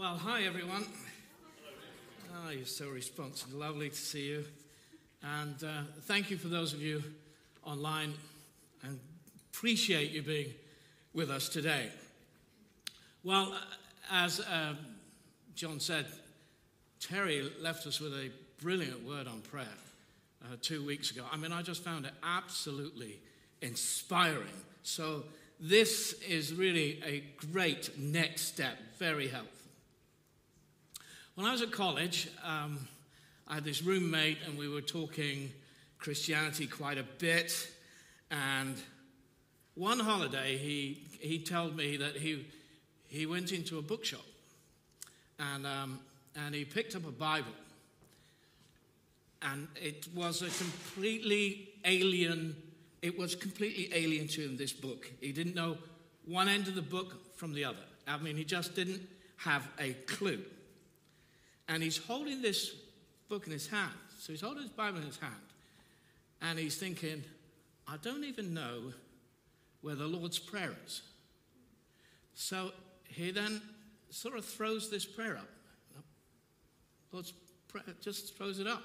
Well, hi everyone. Oh, you're so responsive. Lovely to see you. And uh, thank you for those of you online and appreciate you being with us today. Well, as uh, John said, Terry left us with a brilliant word on prayer uh, two weeks ago. I mean, I just found it absolutely inspiring. So, this is really a great next step, very helpful. When I was at college, um, I had this roommate, and we were talking Christianity quite a bit. And one holiday, he, he told me that he, he went into a bookshop and, um, and he picked up a Bible. And it was a completely alien, it was completely alien to him, this book. He didn't know one end of the book from the other. I mean, he just didn't have a clue. And he's holding this book in his hand. So he's holding his Bible in his hand. And he's thinking, I don't even know where the Lord's Prayer is. So he then sort of throws this prayer up. Lord's Prayer, just throws it up.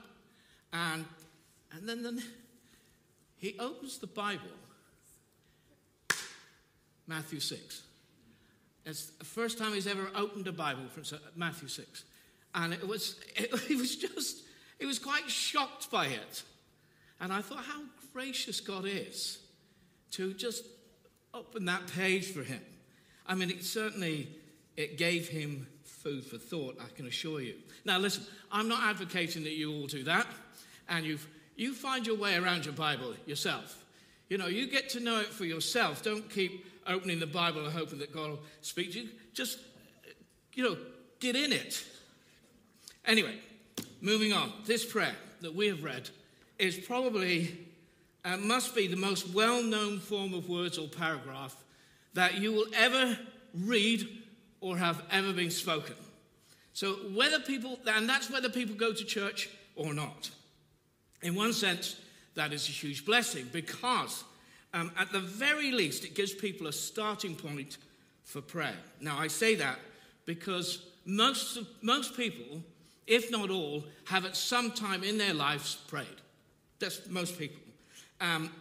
And, and then, then he opens the Bible, Matthew 6. It's the first time he's ever opened a Bible from Matthew 6. And it was, it, it was just, he was quite shocked by it. And I thought, how gracious God is to just open that page for him. I mean, it certainly it gave him food for thought, I can assure you. Now, listen, I'm not advocating that you all do that, and you you find your way around your Bible yourself. You know, you get to know it for yourself. Don't keep opening the Bible and hoping that God will speak to you. Just, you know, get in it. Anyway, moving on. This prayer that we have read is probably, uh, must be the most well known form of words or paragraph that you will ever read or have ever been spoken. So, whether people, and that's whether people go to church or not. In one sense, that is a huge blessing because, um, at the very least, it gives people a starting point for prayer. Now, I say that because most, most people, if not all, have at some time in their lives prayed. That's most people. Um,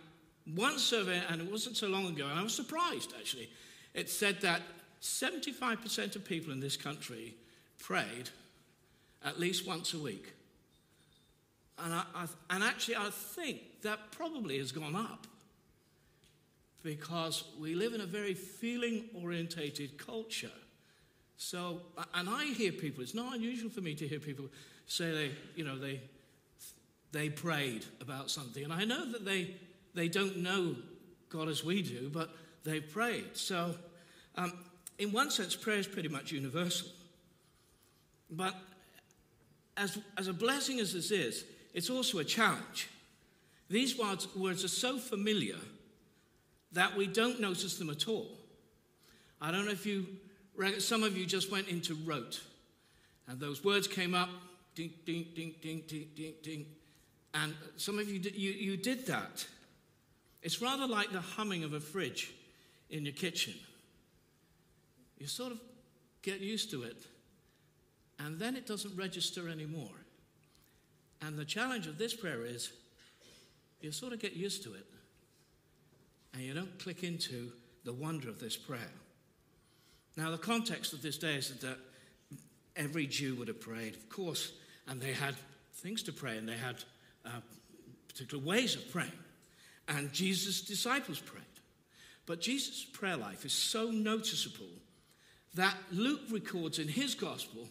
one survey, and it wasn't so long ago, and I was surprised actually, it said that 75% of people in this country prayed at least once a week. And, I, I, and actually, I think that probably has gone up because we live in a very feeling orientated culture. So, and I hear people, it's not unusual for me to hear people say they, you know, they, they prayed about something. And I know that they, they don't know God as we do, but they prayed. So, um, in one sense, prayer is pretty much universal. But as, as a blessing as this is, it's also a challenge. These words, words are so familiar that we don't notice them at all. I don't know if you, some of you just went into rote, and those words came up, ding, ding, ding, ding, ding, ding, ding, and some of you, you, you did that. It's rather like the humming of a fridge in your kitchen. You sort of get used to it, and then it doesn't register anymore. And the challenge of this prayer is you sort of get used to it and you don't click into the wonder of this prayer. Now, the context of this day is that every Jew would have prayed, of course, and they had things to pray and they had uh, particular ways of praying. And Jesus' disciples prayed. But Jesus' prayer life is so noticeable that Luke records in his gospel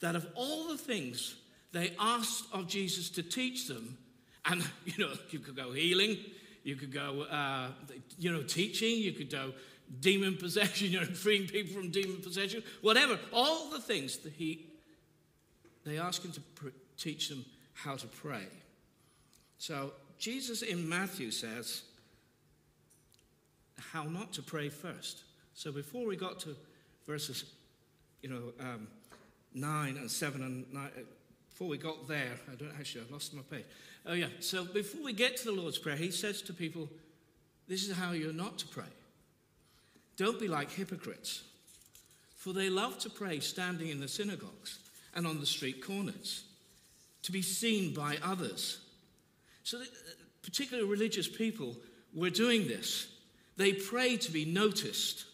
that of all the things they asked of Jesus to teach them. And, you know, you could go healing, you could go, uh, you know, teaching, you could go demon possession, you know, freeing people from demon possession, whatever. All the things that he, they ask him to pr- teach them how to pray. So Jesus in Matthew says how not to pray first. So before we got to verses, you know, um, 9 and 7 and 9, before we got there, I don't actually, I lost my page. Oh, yeah. So before we get to the Lord's Prayer, he says to people, This is how you're not to pray. Don't be like hypocrites, for they love to pray standing in the synagogues and on the street corners, to be seen by others. So, uh, particularly religious people were doing this. They pray to be noticed.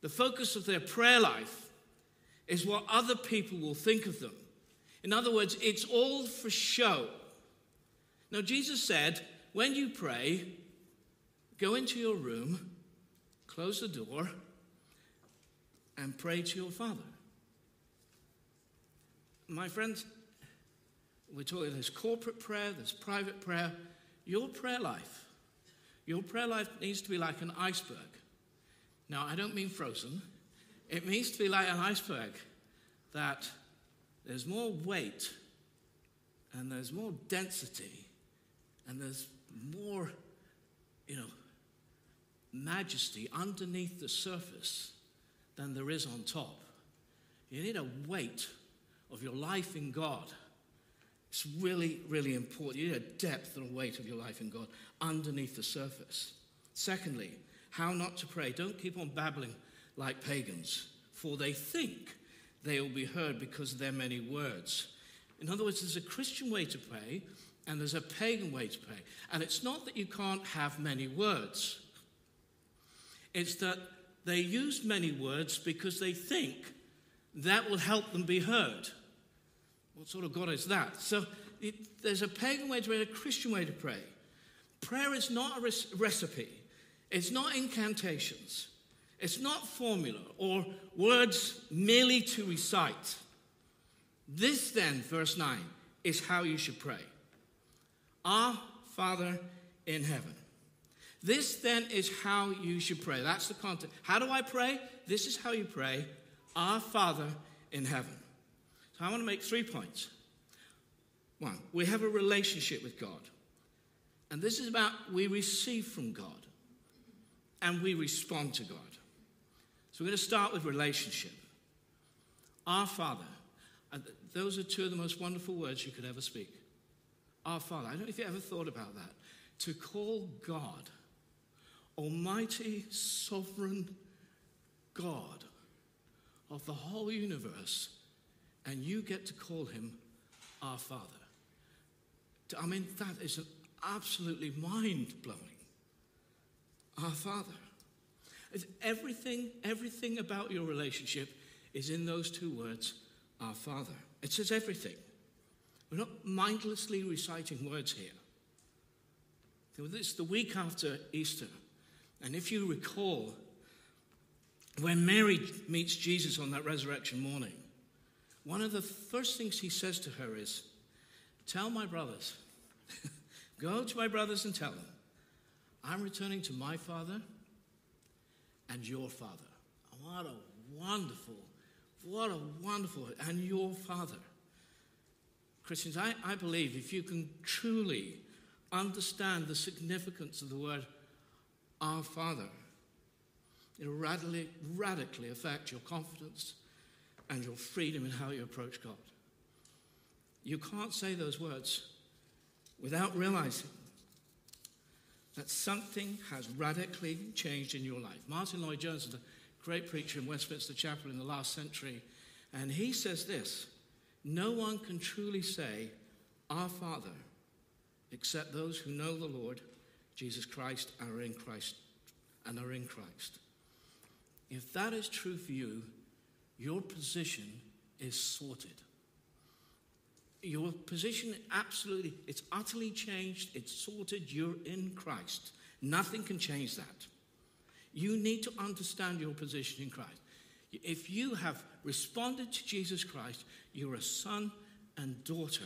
The focus of their prayer life is what other people will think of them. In other words, it's all for show. Now, Jesus said, when you pray, go into your room, close the door, and pray to your Father. My friends, we're talking there's corporate prayer, there's private prayer. Your prayer life, your prayer life needs to be like an iceberg. Now, I don't mean frozen, it needs to be like an iceberg that there's more weight and there's more density and there's more, you know, majesty underneath the surface than there is on top. You need a weight of your life in God. It's really, really important. You need a depth and a weight of your life in God underneath the surface. Secondly, how not to pray. Don't keep on babbling like pagans, for they think they will be heard because of their many words. In other words, there's a Christian way to pray and there's a pagan way to pray. And it's not that you can't have many words, it's that they use many words because they think that will help them be heard. What sort of God is that? So it, there's a pagan way to pray, a Christian way to pray. Prayer is not a res- recipe, it's not incantations, it's not formula or words merely to recite. This, then, verse 9, is how you should pray Our Father in heaven. This then is how you should pray. That's the content. How do I pray? This is how you pray. Our Father in heaven. So I want to make three points. One, we have a relationship with God. And this is about we receive from God and we respond to God. So we're going to start with relationship. Our Father. Those are two of the most wonderful words you could ever speak. Our Father. I don't know if you ever thought about that. To call God Almighty, sovereign God of the whole universe, and you get to call him our Father. I mean, that is an absolutely mind blowing. Our Father. everything, everything about your relationship is in those two words, our Father. It says everything. We're not mindlessly reciting words here. It's the week after Easter. And if you recall, when Mary meets Jesus on that resurrection morning, one of the first things he says to her is, Tell my brothers, go to my brothers and tell them, I'm returning to my father and your father. What a wonderful, what a wonderful, and your father. Christians, I, I believe if you can truly understand the significance of the word our Father. It'll radically, radically affect your confidence and your freedom in how you approach God. You can't say those words without realizing that something has radically changed in your life. Martyn Lloyd-Jones is a great preacher in Westminster Chapel in the last century, and he says this No one can truly say, Our Father, except those who know the Lord Jesus Christ are in Christ and are in Christ. If that is true for you, your position is sorted. Your position absolutely, it's utterly changed, it's sorted, you're in Christ. Nothing can change that. You need to understand your position in Christ. If you have responded to Jesus Christ, you're a son and daughter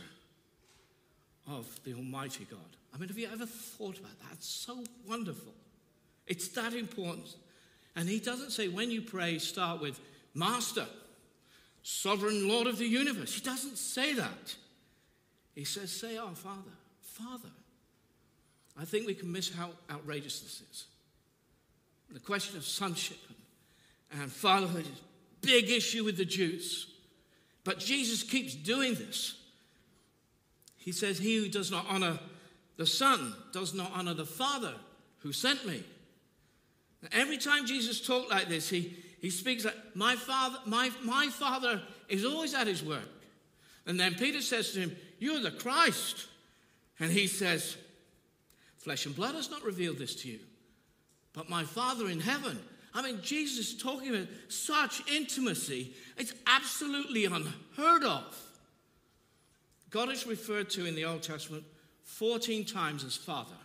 of the Almighty God. I mean, have you ever thought about that? It's so wonderful. It's that important. And he doesn't say, when you pray, start with, Master, sovereign Lord of the universe. He doesn't say that. He says, say, Our Father. Father. I think we can miss how outrageous this is. The question of sonship and fatherhood is a big issue with the Jews. But Jesus keeps doing this. He says, He who does not honor the Son does not honor the Father who sent me. Every time Jesus talked like this, he, he speaks that my father, my, my father is always at his work. And then Peter says to him, You're the Christ. And he says, Flesh and blood has not revealed this to you, but my Father in heaven. I mean, Jesus is talking about such intimacy, it's absolutely unheard of. God is referred to in the Old Testament 14 times as Father.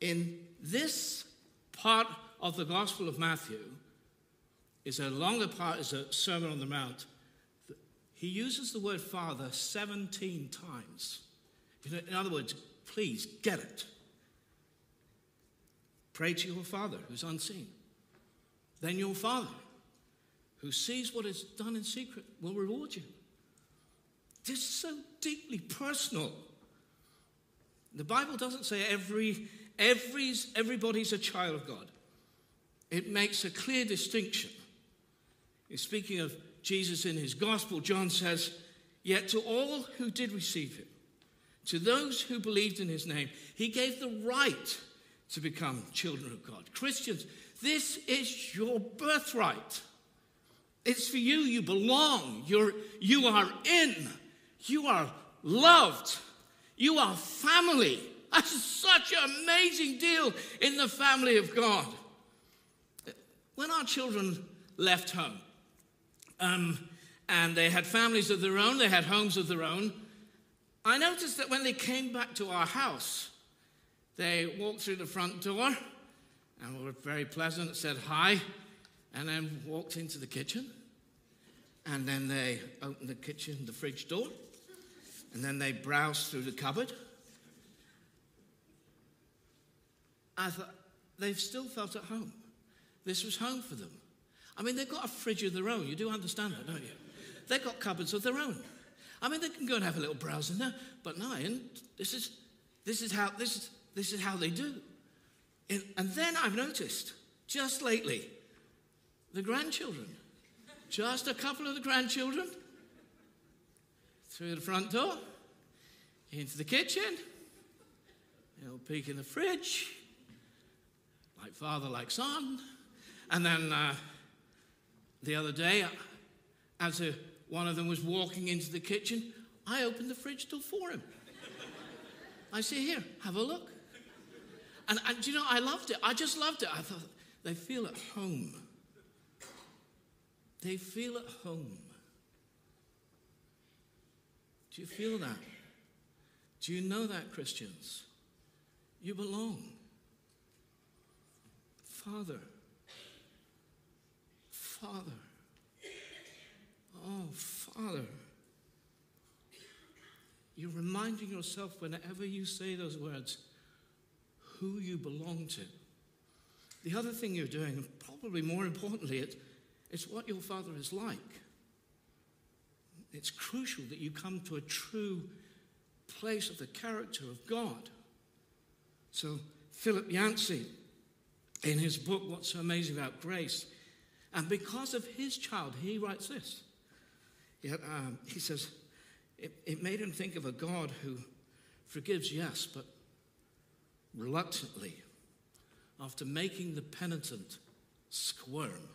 In this part of the Gospel of Matthew, is a longer part, is a Sermon on the Mount. He uses the word Father 17 times. In other words, please get it. Pray to your Father who's unseen. Then your Father, who sees what is done in secret, will reward you. This is so deeply personal. The Bible doesn't say every, every, everybody's a child of God. It makes a clear distinction. Speaking of Jesus in his gospel, John says, Yet to all who did receive him, to those who believed in his name, he gave the right to become children of God. Christians, this is your birthright. It's for you. You belong. You're, you are in. You are loved. You are family. That's such an amazing deal in the family of God. When our children left home, um, and they had families of their own, they had homes of their own, I noticed that when they came back to our house, they walked through the front door and were very pleasant, said hi, and then walked into the kitchen. And then they opened the kitchen, the fridge door, and then they browse through the cupboard. I thought, they've still felt at home. This was home for them. I mean, they've got a fridge of their own. You do understand that, don't you? They've got cupboards of their own. I mean, they can go and have a little browse in there, but no, this is, this is, how, this is, this is how they do. And, and then I've noticed, just lately, the grandchildren, just a couple of the grandchildren, through the front door, into the kitchen, they'll peek in the fridge, like father, like son, and then uh, the other day, as a, one of them was walking into the kitchen, I opened the fridge door for him. I say, Here, have a look. And, and you know, I loved it. I just loved it. I thought, they feel at home. They feel at home. Do you feel that? Do you know that, Christians? You belong. Father, Father. Oh, Father. You're reminding yourself whenever you say those words who you belong to. The other thing you're doing, and probably more importantly, it, it's what your Father is like. It's crucial that you come to a true place of the character of God. So, Philip Yancey, in his book, What's So Amazing About Grace, and because of his child, he writes this. Um, he says, it, it made him think of a God who forgives, yes, but reluctantly, after making the penitent squirm.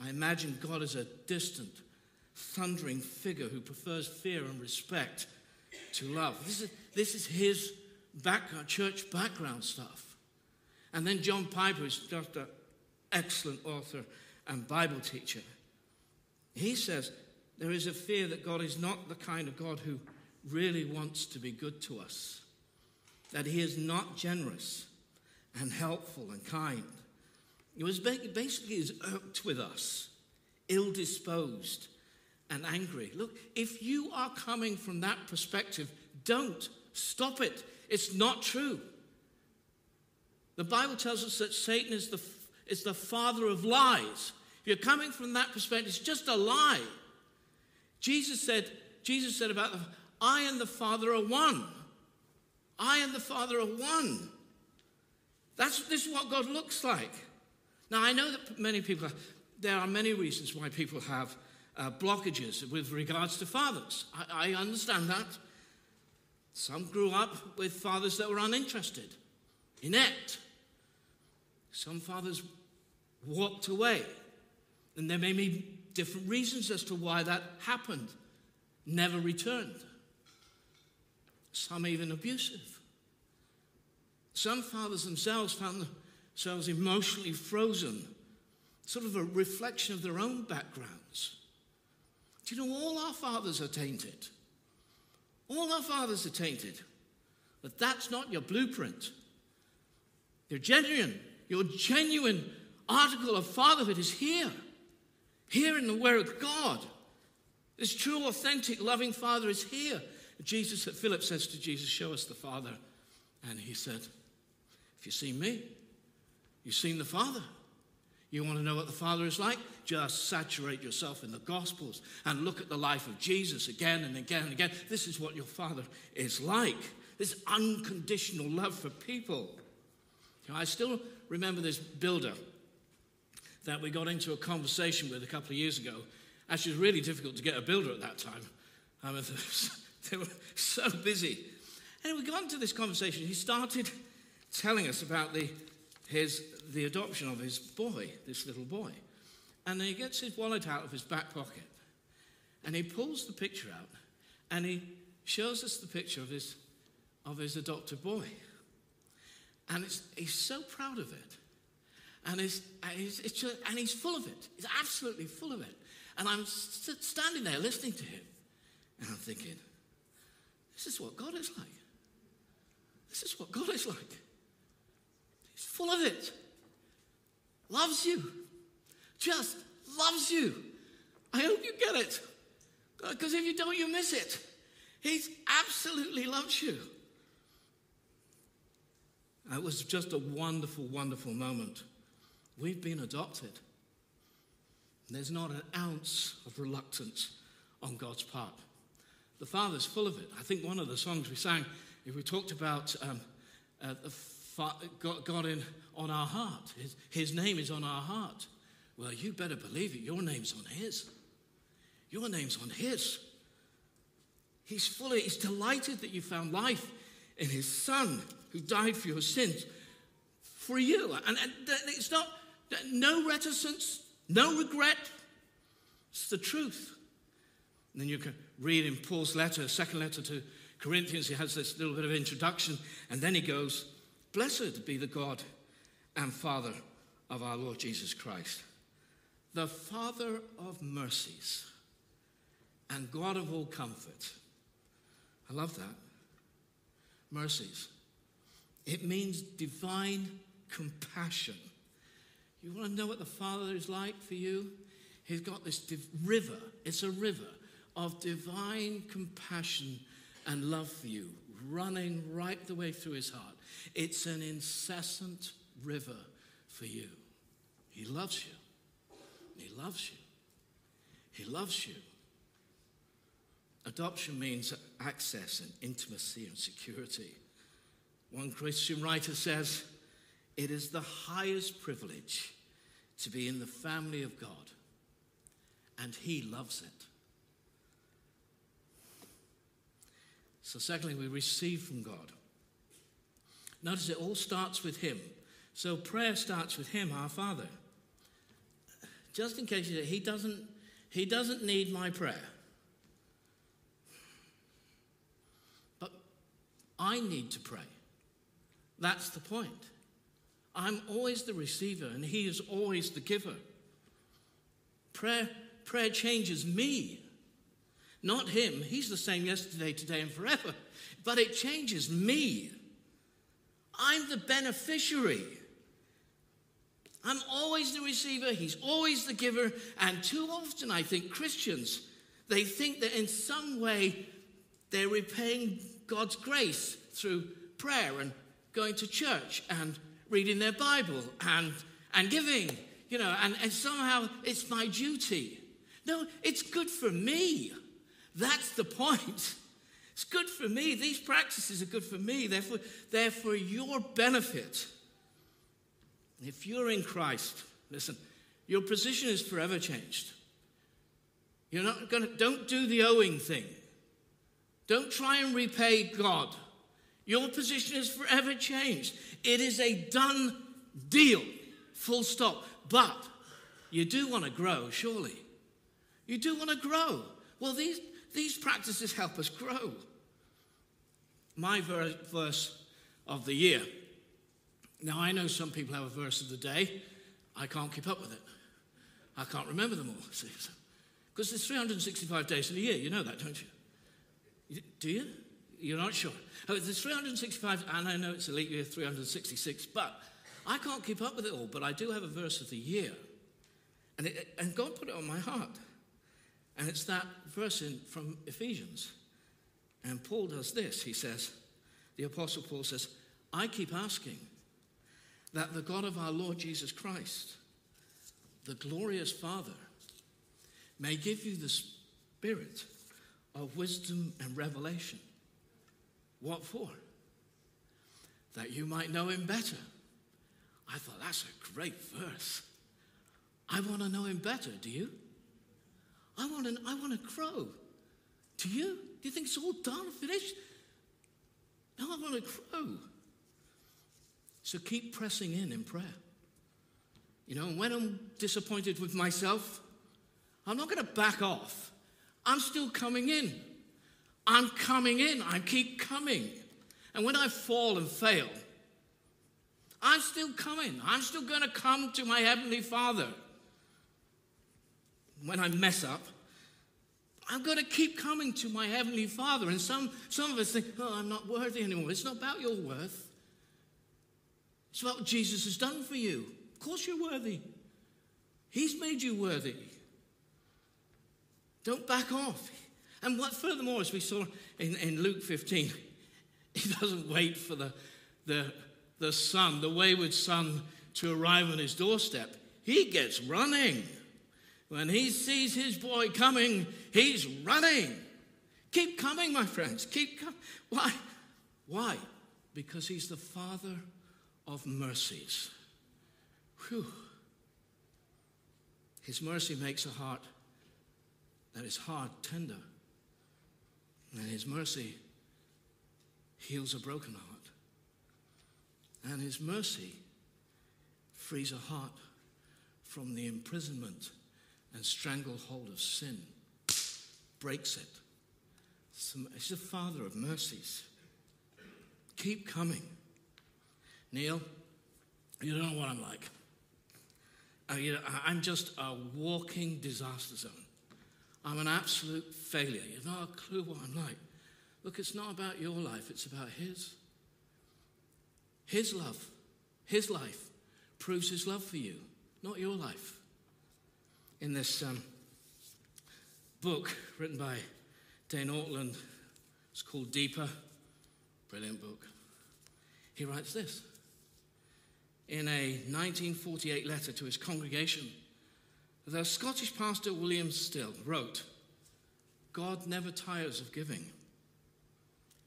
I imagine God as a distant, thundering figure who prefers fear and respect to love. This is, this is his background, uh, church background stuff. And then John Piper is just an excellent author and Bible teacher. He says there is a fear that God is not the kind of God who really wants to be good to us, that He is not generous and helpful and kind. He was basically is irked with us, ill disposed and angry. Look, if you are coming from that perspective, don't stop it. It's not true. The Bible tells us that Satan is the, is the father of lies If you're coming from that perspective, it's just a lie. Jesus said, Jesus said about the, I and the Father are one. I and the Father are one. That's this is what God looks like. Now I know that many people, there are many reasons why people have uh, blockages with regards to fathers. I, I understand that. Some grew up with fathers that were uninterested, inept. Some fathers walked away. And there may be different reasons as to why that happened. Never returned. Some even abusive. Some fathers themselves found themselves emotionally frozen, sort of a reflection of their own backgrounds. Do you know all our fathers are tainted? All our fathers are tainted. But that's not your blueprint. Your genuine, your genuine article of fatherhood is here. Here in the Word of God. This true, authentic, loving Father is here. Jesus, Philip says to Jesus, Show us the Father. And he said, If you've seen me, you've seen the Father. You want to know what the Father is like? Just saturate yourself in the Gospels and look at the life of Jesus again and again and again. This is what your Father is like this unconditional love for people. I still remember this builder that we got into a conversation with a couple of years ago. Actually, it was really difficult to get a builder at that time. I mean, they were so busy. And we got into this conversation. He started telling us about the, his, the adoption of his boy, this little boy. And he gets his wallet out of his back pocket and he pulls the picture out and he shows us the picture of his, of his adopted boy. And he's so proud of it. And he's, he's, just, and he's full of it. He's absolutely full of it. And I'm st- standing there listening to him. And I'm thinking, this is what God is like. This is what God is like. He's full of it. Loves you. Just loves you. I hope you get it. Because if you don't, you miss it. He absolutely loves you. It was just a wonderful, wonderful moment. We've been adopted. There's not an ounce of reluctance on God's part. The Father's full of it. I think one of the songs we sang, if we talked about um, uh, fa- God in, on our heart, his, his name is on our heart. Well, you better believe it. Your name's on His. Your name's on His. He's fully, he's delighted that you found life in His Son who died for your sins for you. And, and it's not, no reticence, no regret. It's the truth. And then you can read in Paul's letter, second letter to Corinthians, he has this little bit of introduction, and then he goes, Blessed be the God and Father of our Lord Jesus Christ, the Father of mercies and God of all comfort. I love that. Mercies. It means divine compassion. You want to know what the Father is like for you? He's got this div- river, it's a river of divine compassion and love for you running right the way through his heart. It's an incessant river for you. He loves you. He loves you. He loves you. Adoption means access and intimacy and security. One Christian writer says, It is the highest privilege to be in the family of God, and He loves it. So, secondly, we receive from God. Notice it all starts with Him. So, prayer starts with Him, our Father. Just in case you say, He doesn't, he doesn't need my prayer. But I need to pray. That's the point. I'm always the receiver, and He is always the giver. Prayer, prayer changes me, not Him. He's the same yesterday, today, and forever. But it changes me. I'm the beneficiary. I'm always the receiver, He's always the giver. And too often, I think Christians, they think that in some way they're repaying God's grace through prayer and going to church and reading their Bible and, and giving, you know, and, and somehow it's my duty. No, it's good for me. That's the point. It's good for me. These practices are good for me. They're for, they're for your benefit. If you're in Christ, listen, your position is forever changed. You're not going to, don't do the owing thing. Don't try and repay God. Your position is forever changed. It is a done deal. Full stop. but you do want to grow, surely. You do want to grow. Well, these, these practices help us grow. My verse of the year. Now, I know some people have a verse of the day. I can't keep up with it. I can't remember them all. Because there's 365 days in a year. You know that, don't you? Do you? You're not sure. Oh, there's 365, and I know it's a leap year, 366, but I can't keep up with it all. But I do have a verse of the year. And, it, and God put it on my heart. And it's that verse in, from Ephesians. And Paul does this. He says, the Apostle Paul says, I keep asking that the God of our Lord Jesus Christ, the glorious Father, may give you the spirit of wisdom and revelation. What for? That you might know him better. I thought that's a great verse. I want to know him better. Do you? I want to, I want to grow. Do you? Do you think it's all done, finished? Now I want to grow. So keep pressing in in prayer. You know, when I'm disappointed with myself, I'm not going to back off. I'm still coming in. I'm coming in. I keep coming. And when I fall and fail, I'm still coming. I'm still going to come to my Heavenly Father when I mess up, I'm got to keep coming to my Heavenly Father. And some, some of us think, oh, I'm not worthy anymore. It's not about your worth, it's about what Jesus has done for you. Of course, you're worthy. He's made you worthy. Don't back off. And what, furthermore, as we saw in, in Luke 15, he doesn't wait for the, the, the son, the wayward son, to arrive on his doorstep. He gets running. When he sees his boy coming, he's running. Keep coming, my friends. Keep coming. Why? Why? Because he's the Father of mercies. Whew. His mercy makes a heart that is hard tender. And his mercy heals a broken heart. And his mercy frees a heart from the imprisonment and stranglehold of sin, breaks it. He's the Father of mercies. Keep coming. Neil, you don't know what I'm like. Uh, know, I'm just a walking disaster zone. I'm an absolute failure. You've not a clue what I'm like. Look, it's not about your life, it's about His. His love, His life proves His love for you, not your life in this um, book written by Dane Ortlund. It's called Deeper. Brilliant book. He writes this in a 1948 letter to his congregation. The Scottish pastor William Still wrote, God never tires of giving.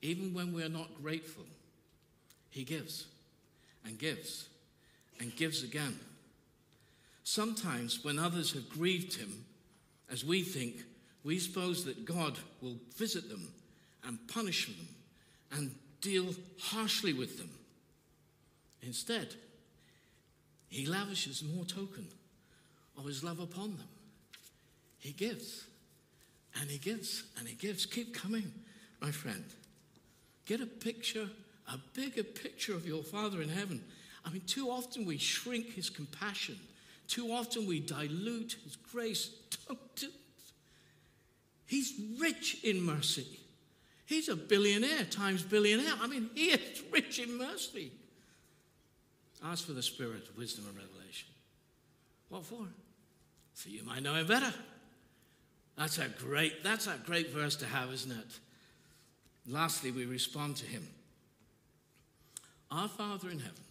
Even when we're not grateful, he gives and gives and gives again. Sometimes, when others have grieved him, as we think, we suppose that God will visit them and punish them and deal harshly with them. Instead, he lavishes more token of his love upon them. He gives and he gives and he gives. Keep coming, my friend. Get a picture, a bigger picture of your Father in heaven. I mean, too often we shrink his compassion too often we dilute His grace. Don't do He's rich in mercy. He's a billionaire times billionaire. I mean, he is rich in mercy. Ask for the Spirit, of wisdom, and revelation. What for? So you might know him better. That's a great, that's a great verse to have, isn't it? Lastly, we respond to him. Our Father in heaven,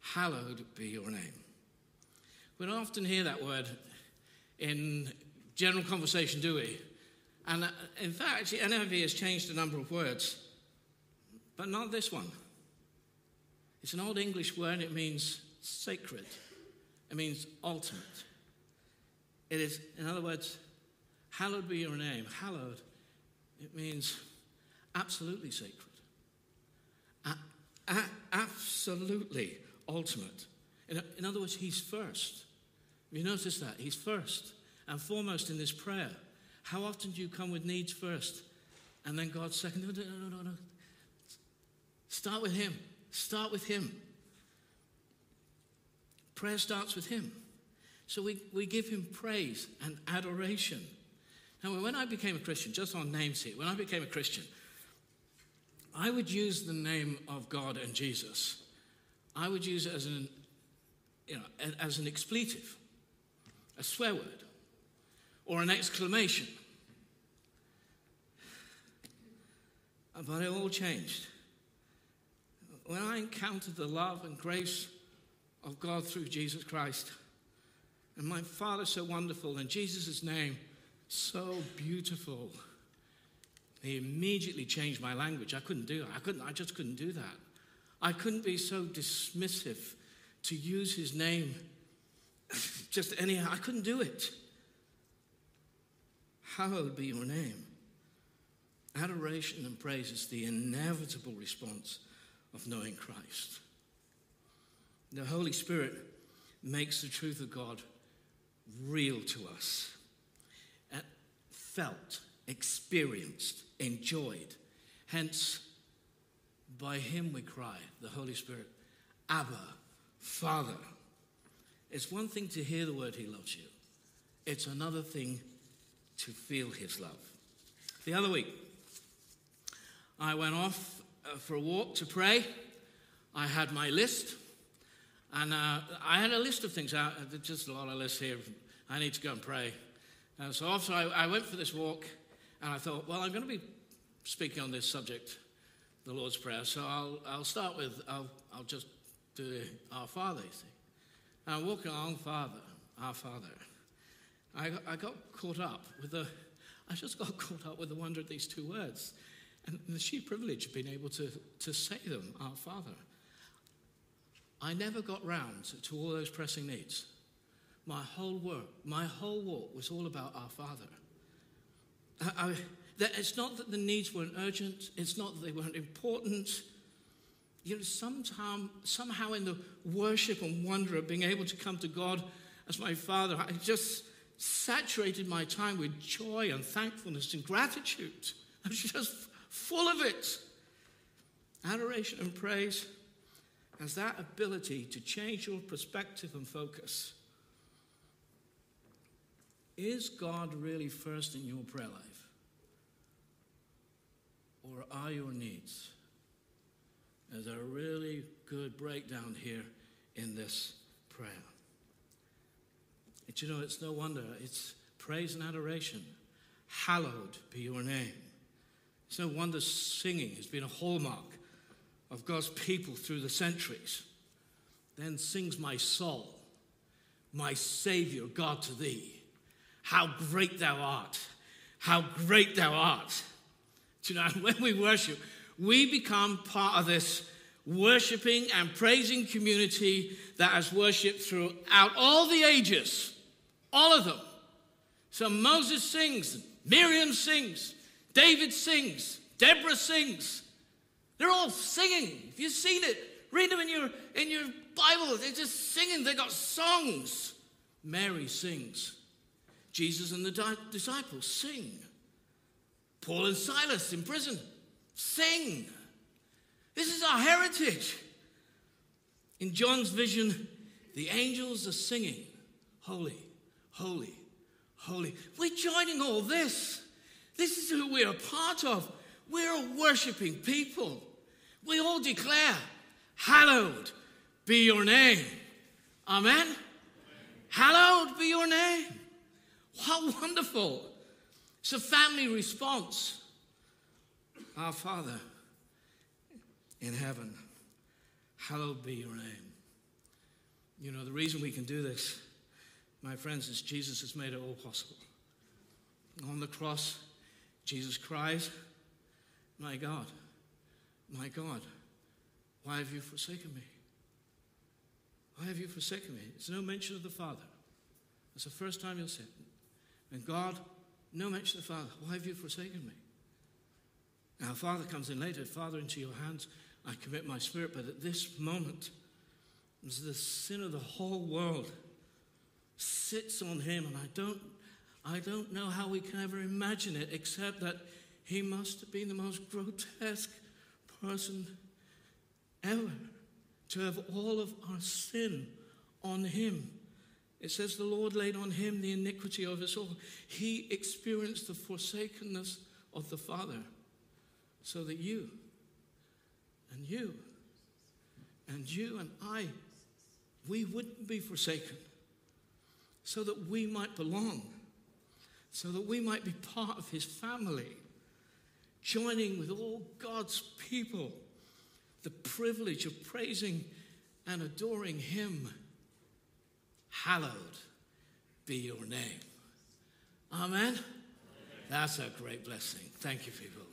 hallowed be your name. We don't often hear that word in general conversation, do we? And uh, in fact, the NIV has changed a number of words, but not this one. It's an old English word, it means sacred, it means ultimate. It is, in other words, hallowed be your name. Hallowed, it means absolutely sacred, a- a- absolutely ultimate. In, in other words, He's first. You noticed that? He's first and foremost in this prayer. How often do you come with needs first and then God second? No, no, no, no, no. Start with Him. Start with Him. Prayer starts with Him. So we, we give Him praise and adoration. Now, when I became a Christian, just on names here, when I became a Christian, I would use the name of God and Jesus. I would use it as an, you know, as an expletive, a swear word, or an exclamation. But it all changed. When I encountered the love and grace of God through Jesus Christ, and my Father so wonderful, and Jesus' name so beautiful. He immediately changed my language. I couldn't do it. I couldn't, I just couldn't do that. I couldn't be so dismissive to use his name just anyhow. I couldn't do it. Hallowed be your name. Adoration and praise is the inevitable response of knowing Christ. The Holy Spirit makes the truth of God real to us uh, felt, experienced, enjoyed. Hence, by Him we cry, the Holy Spirit, Abba, Father. It's one thing to hear the word He loves you, it's another thing to feel His love. The other week, I went off uh, for a walk to pray. I had my list, and uh, I had a list of things. Uh, there's just a lot of lists here. I need to go and pray. And so after I, I went for this walk, and I thought, well, I'm going to be speaking on this subject, the Lord's Prayer. So I'll, I'll start with, I'll, I'll just do Our Father, you see. I'm walking along, Father, Our ah, Father. I, I got caught up with the, I just got caught up with the wonder of these two words and the sheer privilege of being able to, to say them, ah, Our Father. I never got round to all those pressing needs my whole work, my whole walk was all about our Father. I, I, it's not that the needs weren't urgent, it's not that they weren't important. You know, sometime, somehow in the worship and wonder of being able to come to God as my Father, I just saturated my time with joy and thankfulness and gratitude. I was just full of it. Adoration and praise has that ability to change your perspective and focus. Is God really first in your prayer life? Or are your needs? There's a really good breakdown here in this prayer. But you know, it's no wonder. It's praise and adoration. Hallowed be your name. It's no wonder singing has been a hallmark of God's people through the centuries. Then sings my soul, my Savior, God to thee. How great thou art! How great thou art! Do you know, when we worship, we become part of this worshiping and praising community that has worshiped throughout all the ages, all of them. So Moses sings, Miriam sings, David sings, Deborah sings. They're all singing. If you've seen it, read them in your, in your Bible. They're just singing. They got songs. Mary sings. Jesus and the disciples sing. Paul and Silas in prison sing. This is our heritage. In John's vision, the angels are singing, Holy, holy, holy. We're joining all this. This is who we're part of. We're a worshiping people. We all declare, Hallowed be your name. Amen? Amen. Hallowed be your name. How wonderful. It's a family response. Our Father in heaven, hallowed be your name. You know, the reason we can do this, my friends, is Jesus has made it all possible. On the cross, Jesus cries, My God, my God, why have you forsaken me? Why have you forsaken me? It's no mention of the Father. It's the first time you'll say it. And God, no mention of the Father. Why have you forsaken me? Now, Father comes in later. Father, into your hands I commit my spirit. But at this moment, as the sin of the whole world sits on him, and I don't, I don't know how we can ever imagine it, except that he must have been the most grotesque person ever to have all of our sin on him. It says the Lord laid on him the iniquity of us all. He experienced the forsakenness of the Father so that you and you and you and I, we wouldn't be forsaken, so that we might belong, so that we might be part of his family, joining with all God's people the privilege of praising and adoring him. Hallowed be your name. Amen. That's a great blessing. Thank you, people.